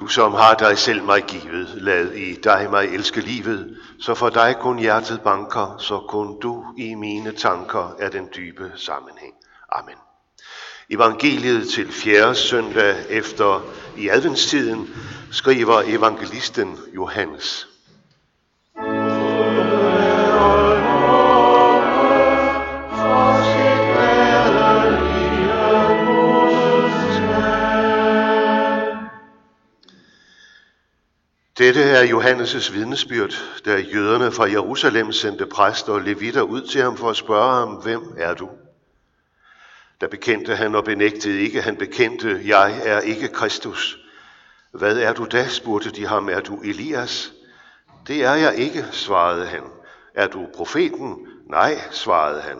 Du som har dig selv mig givet, lad i dig mig elske livet, så for dig kun hjertet banker, så kun du i mine tanker er den dybe sammenhæng. Amen. Evangeliet til fjerde søndag efter i adventstiden skriver evangelisten Johannes. Dette er Johannes' vidnesbyrd, da jøderne fra Jerusalem sendte præster og levitter ud til ham for at spørge ham, hvem er du? Da bekendte han og benægtede ikke, han bekendte, jeg er ikke Kristus. Hvad er du da, spurgte de ham, er du Elias? Det er jeg ikke, svarede han. Er du profeten? Nej, svarede han.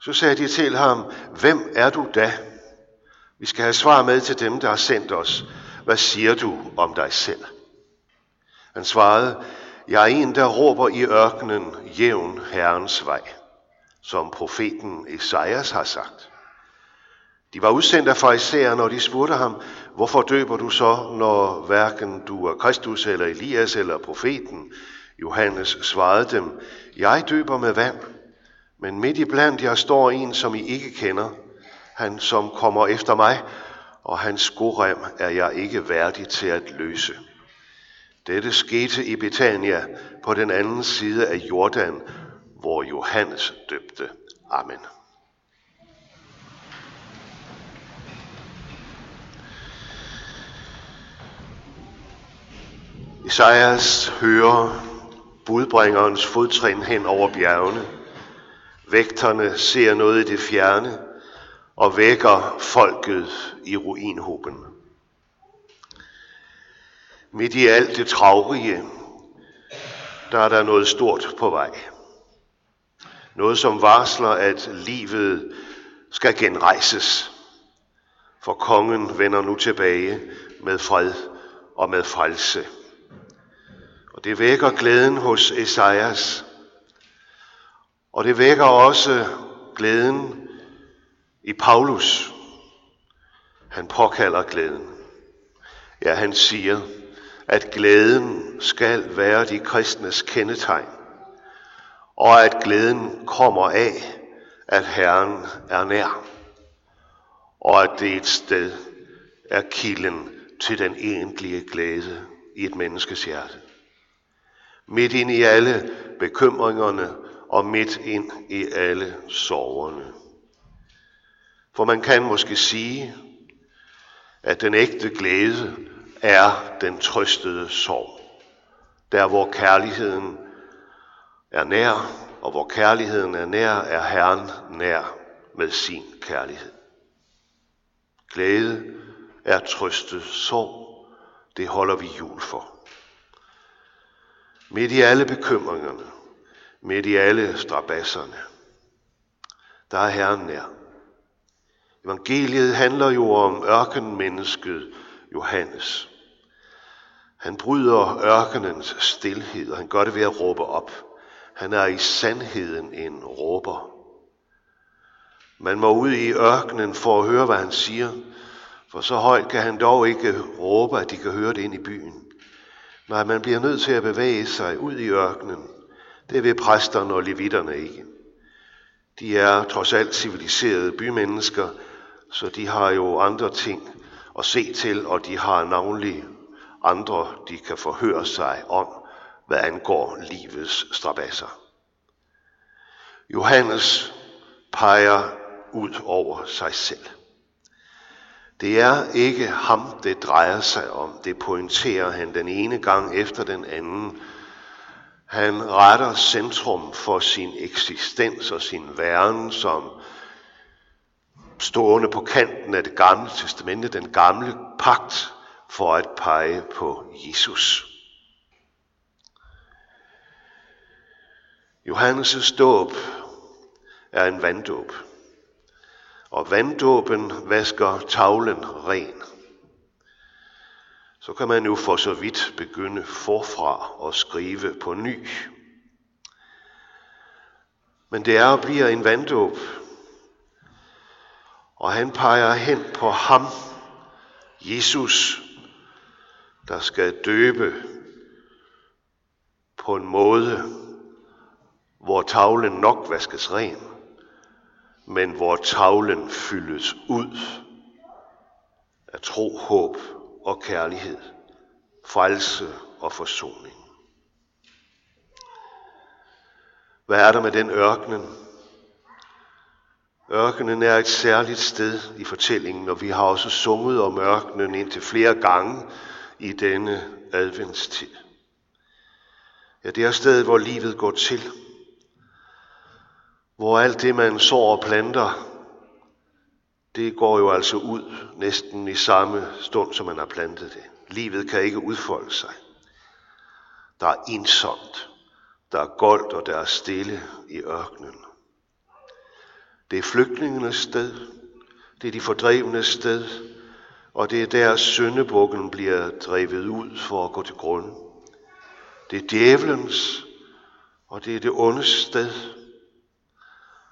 Så sagde de til ham, hvem er du da? Vi skal have svar med til dem, der har sendt os. Hvad siger du om dig selv? Han svarede, jeg er en, der råber i ørkenen, jævn Herrens vej, som profeten Esajas har sagt. De var udsendt af farisæerne, når de spurgte ham, hvorfor døber du så, når hverken du er Kristus eller Elias eller profeten? Johannes svarede dem, jeg døber med vand, men midt i blandt jer står en, som I ikke kender, han som kommer efter mig, og hans skorem er jeg ikke værdig til at løse. Dette skete i Betania på den anden side af Jordan, hvor Johannes døbte. Amen. Isaias hører budbringerens fodtrin hen over bjergene. Vægterne ser noget i det fjerne og vækker folket i ruinhoben. Midt i alt det travrige, der er der noget stort på vej. Noget, som varsler, at livet skal genrejses. For kongen vender nu tilbage med fred og med frelse. Og det vækker glæden hos Esajas. Og det vækker også glæden i Paulus. Han påkalder glæden. Ja, han siger, at glæden skal være de kristnes kendetegn, og at glæden kommer af, at Herren er nær, og at det et sted er kilden til den egentlige glæde i et menneskes hjerte. Midt ind i alle bekymringerne og midt ind i alle sorgerne. For man kan måske sige, at den ægte glæde er den trøstede sorg. Der hvor kærligheden er nær, og hvor kærligheden er nær, er Herren nær med sin kærlighed. Glæde er trøstet sorg. Det holder vi jul for. Midt i alle bekymringerne, midt i alle strabasserne, der er Herren nær. Evangeliet handler jo om ørkenmennesket Johannes. Han bryder ørkenens stillhed, og han gør det ved at råbe op. Han er i sandheden en råber. Man må ud i ørkenen for at høre, hvad han siger, for så højt kan han dog ikke råbe, at de kan høre det ind i byen. Nej, man bliver nødt til at bevæge sig ud i ørkenen. Det vil præsterne og levitterne ikke. De er trods alt civiliserede bymennesker, så de har jo andre ting at se til, og de har navnlig andre, de kan forhøre sig om, hvad angår livets strabasser. Johannes peger ud over sig selv. Det er ikke ham, det drejer sig om. Det pointerer han den ene gang efter den anden. Han retter centrum for sin eksistens og sin væren som stående på kanten af det gamle testamente, den gamle pagt, for at pege på Jesus. Johannes' dåb er en vanddåb, og vanddåben vasker tavlen ren. Så kan man jo for så vidt begynde forfra og skrive på ny. Men det er og bliver en vanddåb, og han peger hen på ham, Jesus, der skal døbe på en måde, hvor tavlen nok vaskes ren, men hvor tavlen fyldes ud af tro, håb og kærlighed, frelse og forsoning. Hvad er der med den ørkenen? Ørkenen er et særligt sted i fortællingen, og vi har også sunget om ørkenen indtil flere gange i denne adventstid. Ja, det er stedet, hvor livet går til. Hvor alt det, man sår og planter, det går jo altså ud næsten i samme stund, som man har plantet det. Livet kan ikke udfolde sig. Der er ensomt, der er goldt og der er stille i ørkenen. Det er flygtningenes sted, det er de fordrevnes sted, og det er der syndebukken bliver drevet ud for at gå til grunde. Det er djævelens, og det er det ondes sted.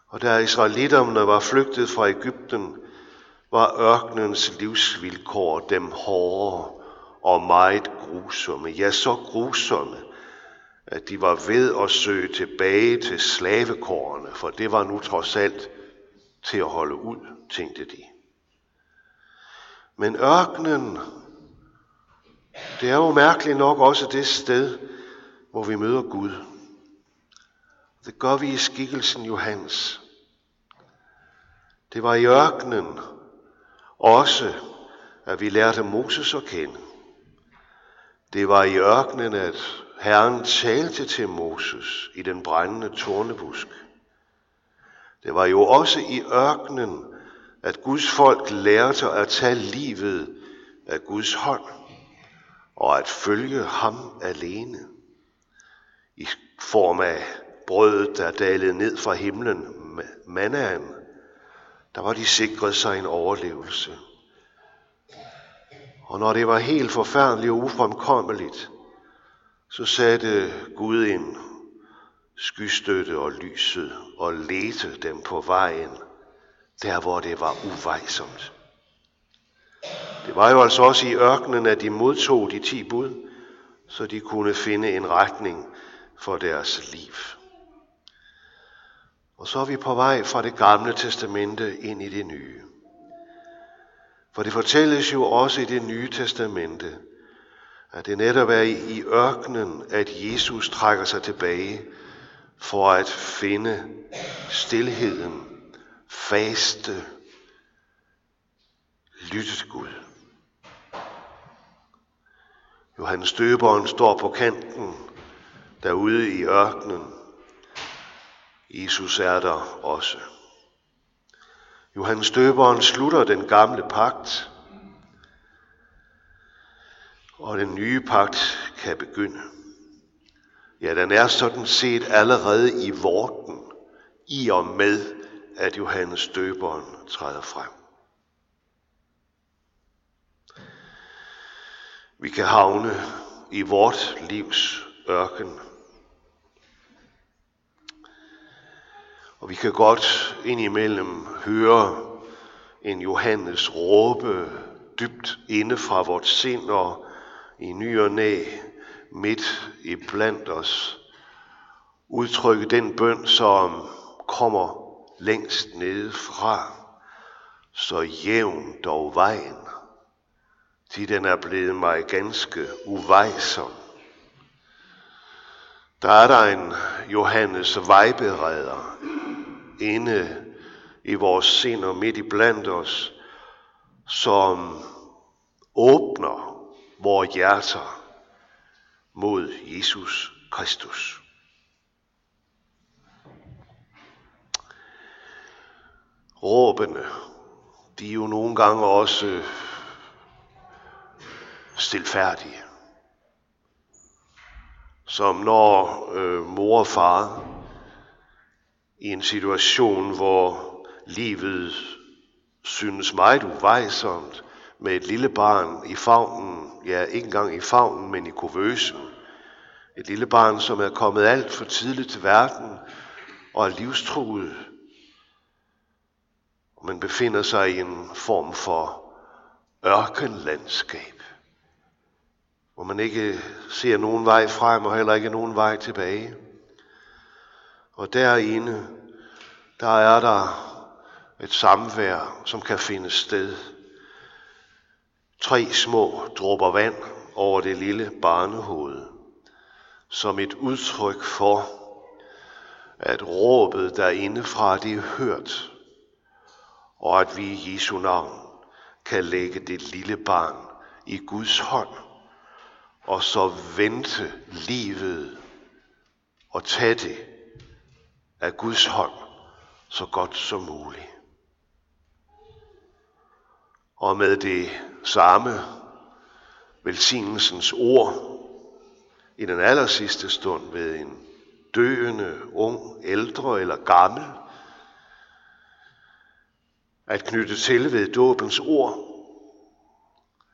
Og da israelitterne var flygtet fra Ægypten, var ørkenens livsvilkår dem hårde og meget grusomme. Ja, så grusomme, at de var ved at søge tilbage til slavekårene, for det var nu trods alt til at holde ud, tænkte de. Men ørkenen, det er jo mærkeligt nok også det sted, hvor vi møder Gud. Det gør vi i skikkelsen Johannes. Det var i ørkenen også, at vi lærte Moses at kende. Det var i ørkenen, at Herren talte til Moses i den brændende tornebusk. Det var jo også i ørkenen, at Guds folk lærte at tage livet af Guds hånd og at følge ham alene i form af brødet, der dalede ned fra himlen, mannaen, der var de sikret sig en overlevelse. Og når det var helt forfærdeligt og ufremkommeligt, så satte Gud ind skystøtte og lyset og ledte dem på vejen, der hvor det var uvejsomt. Det var jo altså også i ørkenen, at de modtog de ti bud, så de kunne finde en retning for deres liv. Og så er vi på vej fra det gamle testamente ind i det nye. For det fortælles jo også i det nye testamente, at det netop er i ørkenen, at Jesus trækker sig tilbage for at finde stilheden, faste, lytte til Gud. Johannes Døberen står på kanten derude i ørkenen. Jesus er der også. Johannes Døberen slutter den gamle pagt, og den nye pagt kan begynde. Ja, den er sådan set allerede i vorten, i og med, at Johannes Døberen træder frem. Vi kan havne i vort livs ørken. Og vi kan godt indimellem høre en Johannes råbe dybt inde fra vort sind og i ny og næ midt i blandt os udtrykke den bøn, som kommer længst nede fra, så jævn dog vejen, til den er blevet mig ganske uvejsom. Der er der en Johannes vejbereder inde i vores sind og midt i blandt os, som åbner vores hjerter mod Jesus Kristus. Råbene, de er jo nogle gange også øh, stilfærdige. Som når øh, mor og far i en situation, hvor livet synes meget uvejsomt, med et lille barn i favnen, ja ikke engang i favnen, men i kuvøsen. Et lille barn, som er kommet alt for tidligt til verden og er livstruet. Man befinder sig i en form for ørkenlandskab, hvor man ikke ser nogen vej frem og heller ikke nogen vej tilbage. Og derinde, der er der et samvær, som kan finde sted. Tre små dråber vand over det lille barnehoved, som et udtryk for, at råbet derindefra det er hørt, og at vi i Jesu navn kan lægge det lille barn i Guds hånd, og så vente livet og tage det af Guds hånd så godt som muligt. Og med det samme velsignelsens ord i den aller sidste stund ved en døende, ung, ældre eller gammel, at knytte til ved dåbens ord,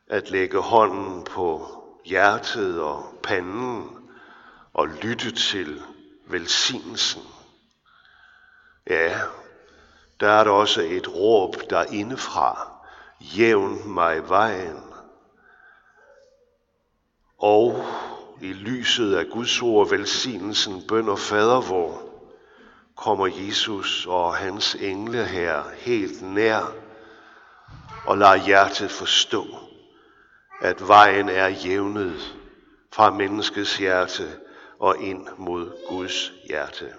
at lægge hånden på hjertet og panden og lytte til velsignelsen. Ja, der er der også et råb der indefra. Jævn mig vejen. Og i lyset af Guds ord, velsignelsen, bøn og fader vor, kommer Jesus og hans engle her helt nær og lader hjertet forstå, at vejen er jævnet fra menneskets hjerte og ind mod Guds hjerte.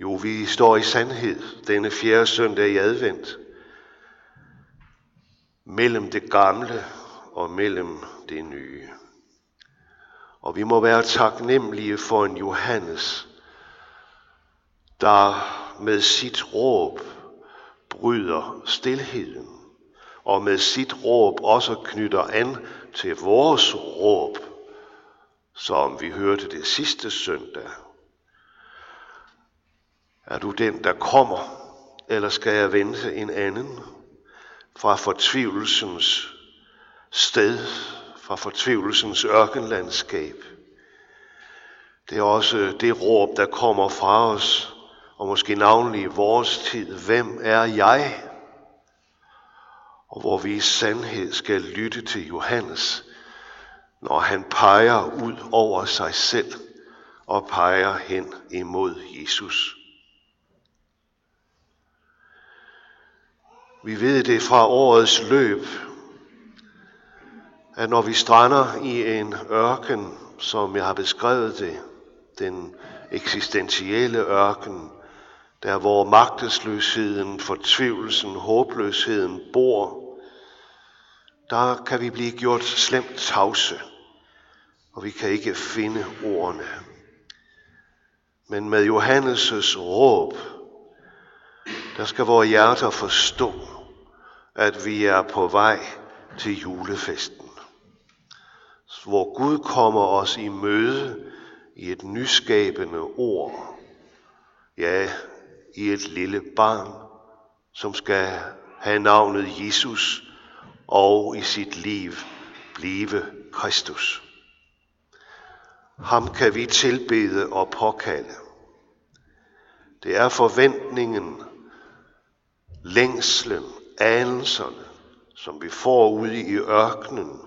Jo, vi står i sandhed denne fjerde søndag i advent mellem det gamle og mellem det nye. Og vi må være taknemmelige for en Johannes, der med sit råb bryder stilheden, og med sit råb også knytter an til vores råb, som vi hørte det sidste søndag. Er du den, der kommer, eller skal jeg vente en anden? Fra fortvivlelsens sted, fra fortvivlelsens ørkenlandskab. Det er også det råb, der kommer fra os, og måske navnlig i vores tid. Hvem er jeg? Og hvor vi i sandhed skal lytte til Johannes, når han peger ud over sig selv og peger hen imod Jesus. Vi ved det fra årets løb, at når vi strander i en ørken, som jeg har beskrevet det, den eksistentielle ørken, der hvor magtesløsheden, fortvivlelsen, håbløsheden bor, der kan vi blive gjort slemt tavse, og vi kan ikke finde ordene. Men med Johannes' råb, der skal vores hjerter forstå, at vi er på vej til julefesten. Hvor Gud kommer os i møde i et nyskabende ord. Ja, i et lille barn, som skal have navnet Jesus og i sit liv blive Kristus. Ham kan vi tilbede og påkalde. Det er forventningen, længslen, anelserne, som vi får ude i ørkenen,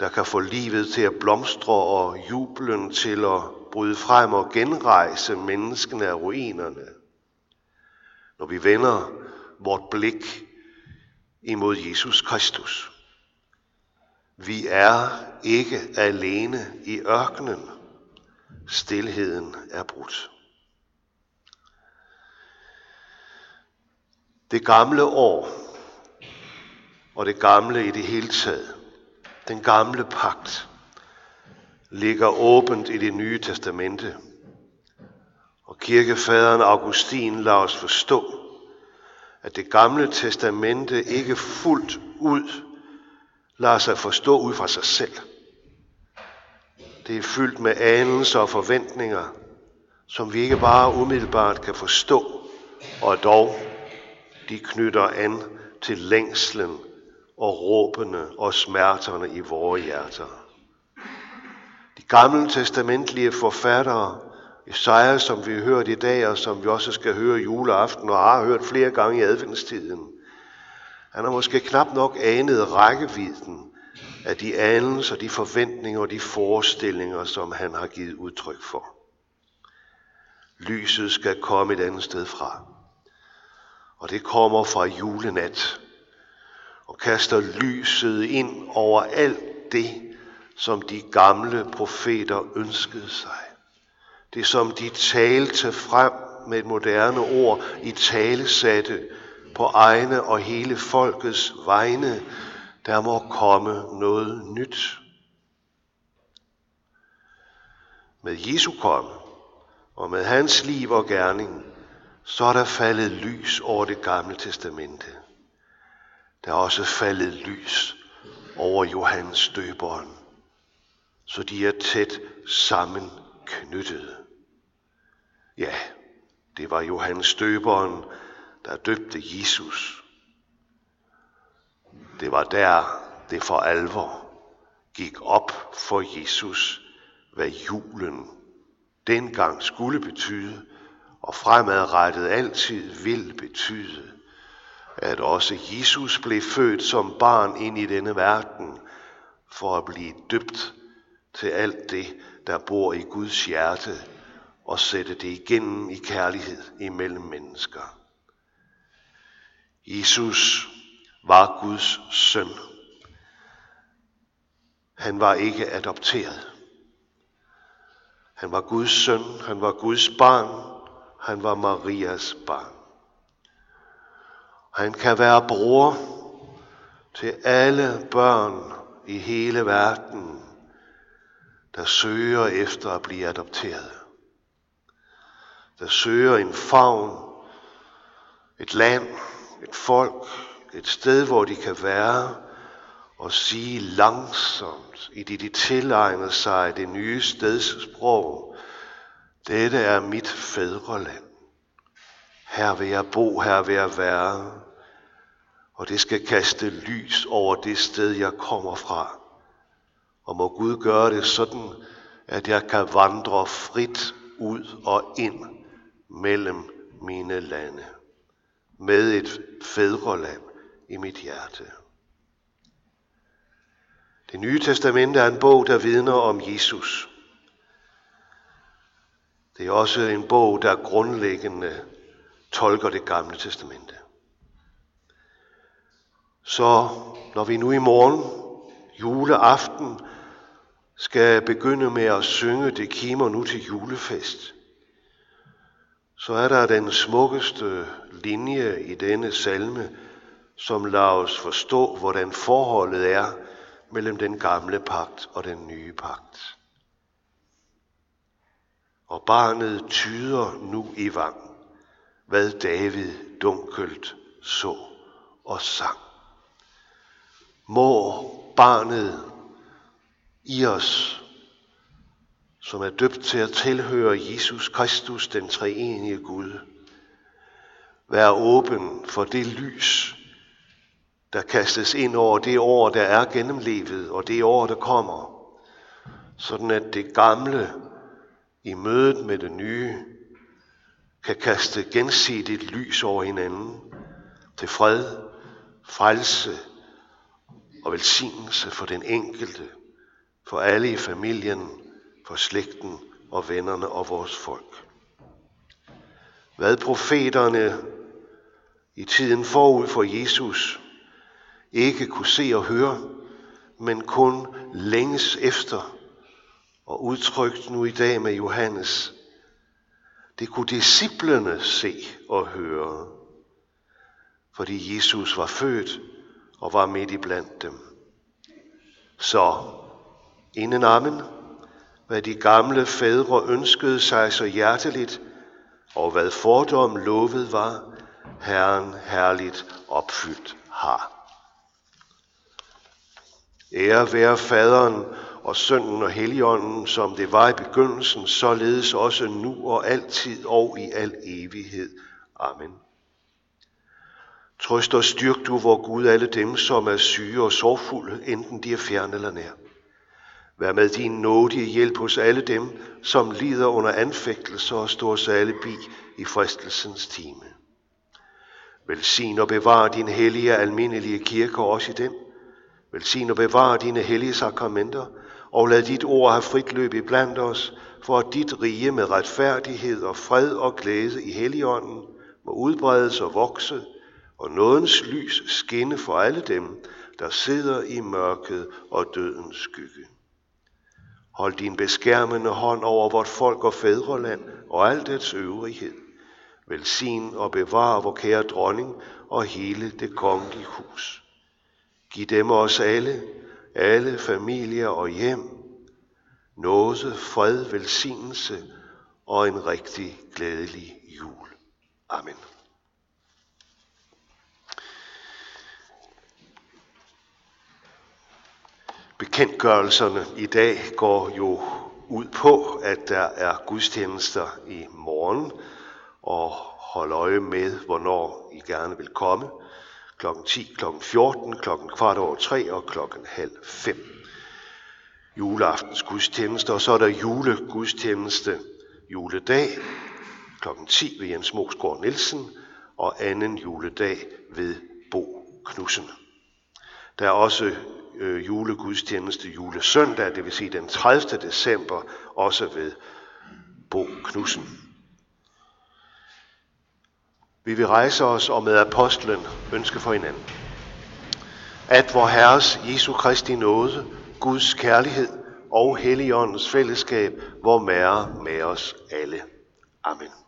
der kan få livet til at blomstre og jublen til at bryde frem og genrejse menneskene af ruinerne. Når vi vender vort blik imod Jesus Kristus. Vi er ikke alene i ørkenen. Stilheden er brudt. Det gamle år og det gamle i det hele taget, den gamle pagt, ligger åbent i det nye testamente. Og kirkefaderen Augustin lader os forstå, at det gamle testamente ikke fuldt ud lader sig forstå ud fra sig selv. Det er fyldt med anelser og forventninger, som vi ikke bare umiddelbart kan forstå, og dog de knytter an til længslen og råbene og smerterne i vores hjerter. De gamle testamentlige forfattere, Esajas, som vi har hørt i dag, og som vi også skal høre juleaften, og har hørt flere gange i adventstiden, han har måske knap nok anet rækkevidden af de anelser, de forventninger og de forestillinger, som han har givet udtryk for. Lyset skal komme et andet sted fra. Og det kommer fra julenat og kaster lyset ind over alt det, som de gamle profeter ønskede sig. Det som de talte frem med et moderne ord i talesatte på egne og hele folkets vegne, der må komme noget nyt. Med Jesu komme og med hans liv og gerning, så er der faldet lys over det gamle testamente. Der er også faldet lys over Johannes døberen, så de er tæt sammenknyttede. Ja, det var Johannes døberen, der døbte Jesus. Det var der, det for alvor gik op for Jesus, hvad julen dengang skulle betyde, og fremadrettet altid vil betyde, at også Jesus blev født som barn ind i denne verden, for at blive døbt til alt det, der bor i Guds hjerte, og sætte det igennem i kærlighed imellem mennesker. Jesus var Guds søn. Han var ikke adopteret. Han var Guds søn, han var Guds barn, han var Marias barn. Han kan være bror til alle børn i hele verden, der søger efter at blive adopteret. Der søger en favn, et land, et folk, et sted, hvor de kan være og sige langsomt, i det de tilegner sig det nye steds sprog, dette er mit fædreland. Her vil jeg bo, her vil jeg være, og det skal kaste lys over det sted, jeg kommer fra. Og må Gud gøre det sådan, at jeg kan vandre frit ud og ind mellem mine lande med et fædreland i mit hjerte. Det nye testamente er en bog, der vidner om Jesus. Det er også en bog, der grundlæggende tolker det gamle testamente. Så når vi nu i morgen, juleaften, skal begynde med at synge Det kimer nu til julefest, så er der den smukkeste linje i denne salme, som lader os forstå, hvordan forholdet er mellem den gamle pagt og den nye pagt. Og barnet tyder nu i vang, hvad David dunkelt så og sang. Må barnet i os som er døbt til at tilhøre Jesus Kristus, den treenige Gud. Vær åben for det lys, der kastes ind over det år, der er gennemlevet, og det år, der kommer, sådan at det gamle i mødet med det nye kan kaste gensidigt lys over hinanden til fred, frelse og velsignelse for den enkelte, for alle i familien for slægten og vennerne og vores folk. Hvad profeterne i tiden forud for Jesus ikke kunne se og høre, men kun længes efter og udtrykt nu i dag med Johannes. Det kunne disciplene se og høre, fordi Jesus var født og var midt i blandt dem. Så inden amen hvad de gamle fædre ønskede sig så hjerteligt, og hvad fordom lovet var, Herren herligt opfyldt har. Ære være faderen og sønnen og heligånden, som det var i begyndelsen, således også nu og altid og i al evighed. Amen. Trøst og styrk du, vor Gud, alle dem, som er syge og sorgfulde, enten de er fjerne eller nær. Vær med din nådige hjælp hos alle dem, som lider under anfægtelser og står særlig bi i fristelsens time. Velsign og bevar din hellige almindelige kirke også i dem. Velsign og bevar dine hellige sakramenter, og lad dit ord have frit løb i blandt os, for at dit rige med retfærdighed og fred og glæde i Helligånden må udbredes og vokse, og nådens lys skinne for alle dem, der sidder i mørket og dødens skygge. Hold din beskærmende hånd over vort folk og fædreland og al dets øvrighed. Velsign og bevar vor kære dronning og hele det kongelige hus. Giv dem os alle, alle familier og hjem, nåde, fred, velsignelse og en rigtig glædelig jul. Amen. Bekendtgørelserne i dag går jo ud på, at der er gudstjenester i morgen, og hold øje med, hvornår I gerne vil komme. Klokken 10, klokken 14, klokken kvart over 3 og klokken halv 5. Juleaftens gudstjeneste, og så er der julegudstjeneste juledag klokken 10 ved Jens Mosgaard Nielsen og anden juledag ved Bo Knudsen. Der er også øh, julegudstjeneste julesøndag, det vil sige den 30. december, også ved Bo Knudsen. Vi vil rejse os og med apostlen ønske for hinanden. At vor Herres Jesu Kristi nåde, Guds kærlighed og Helligåndens fællesskab, hvor mere med os alle. Amen.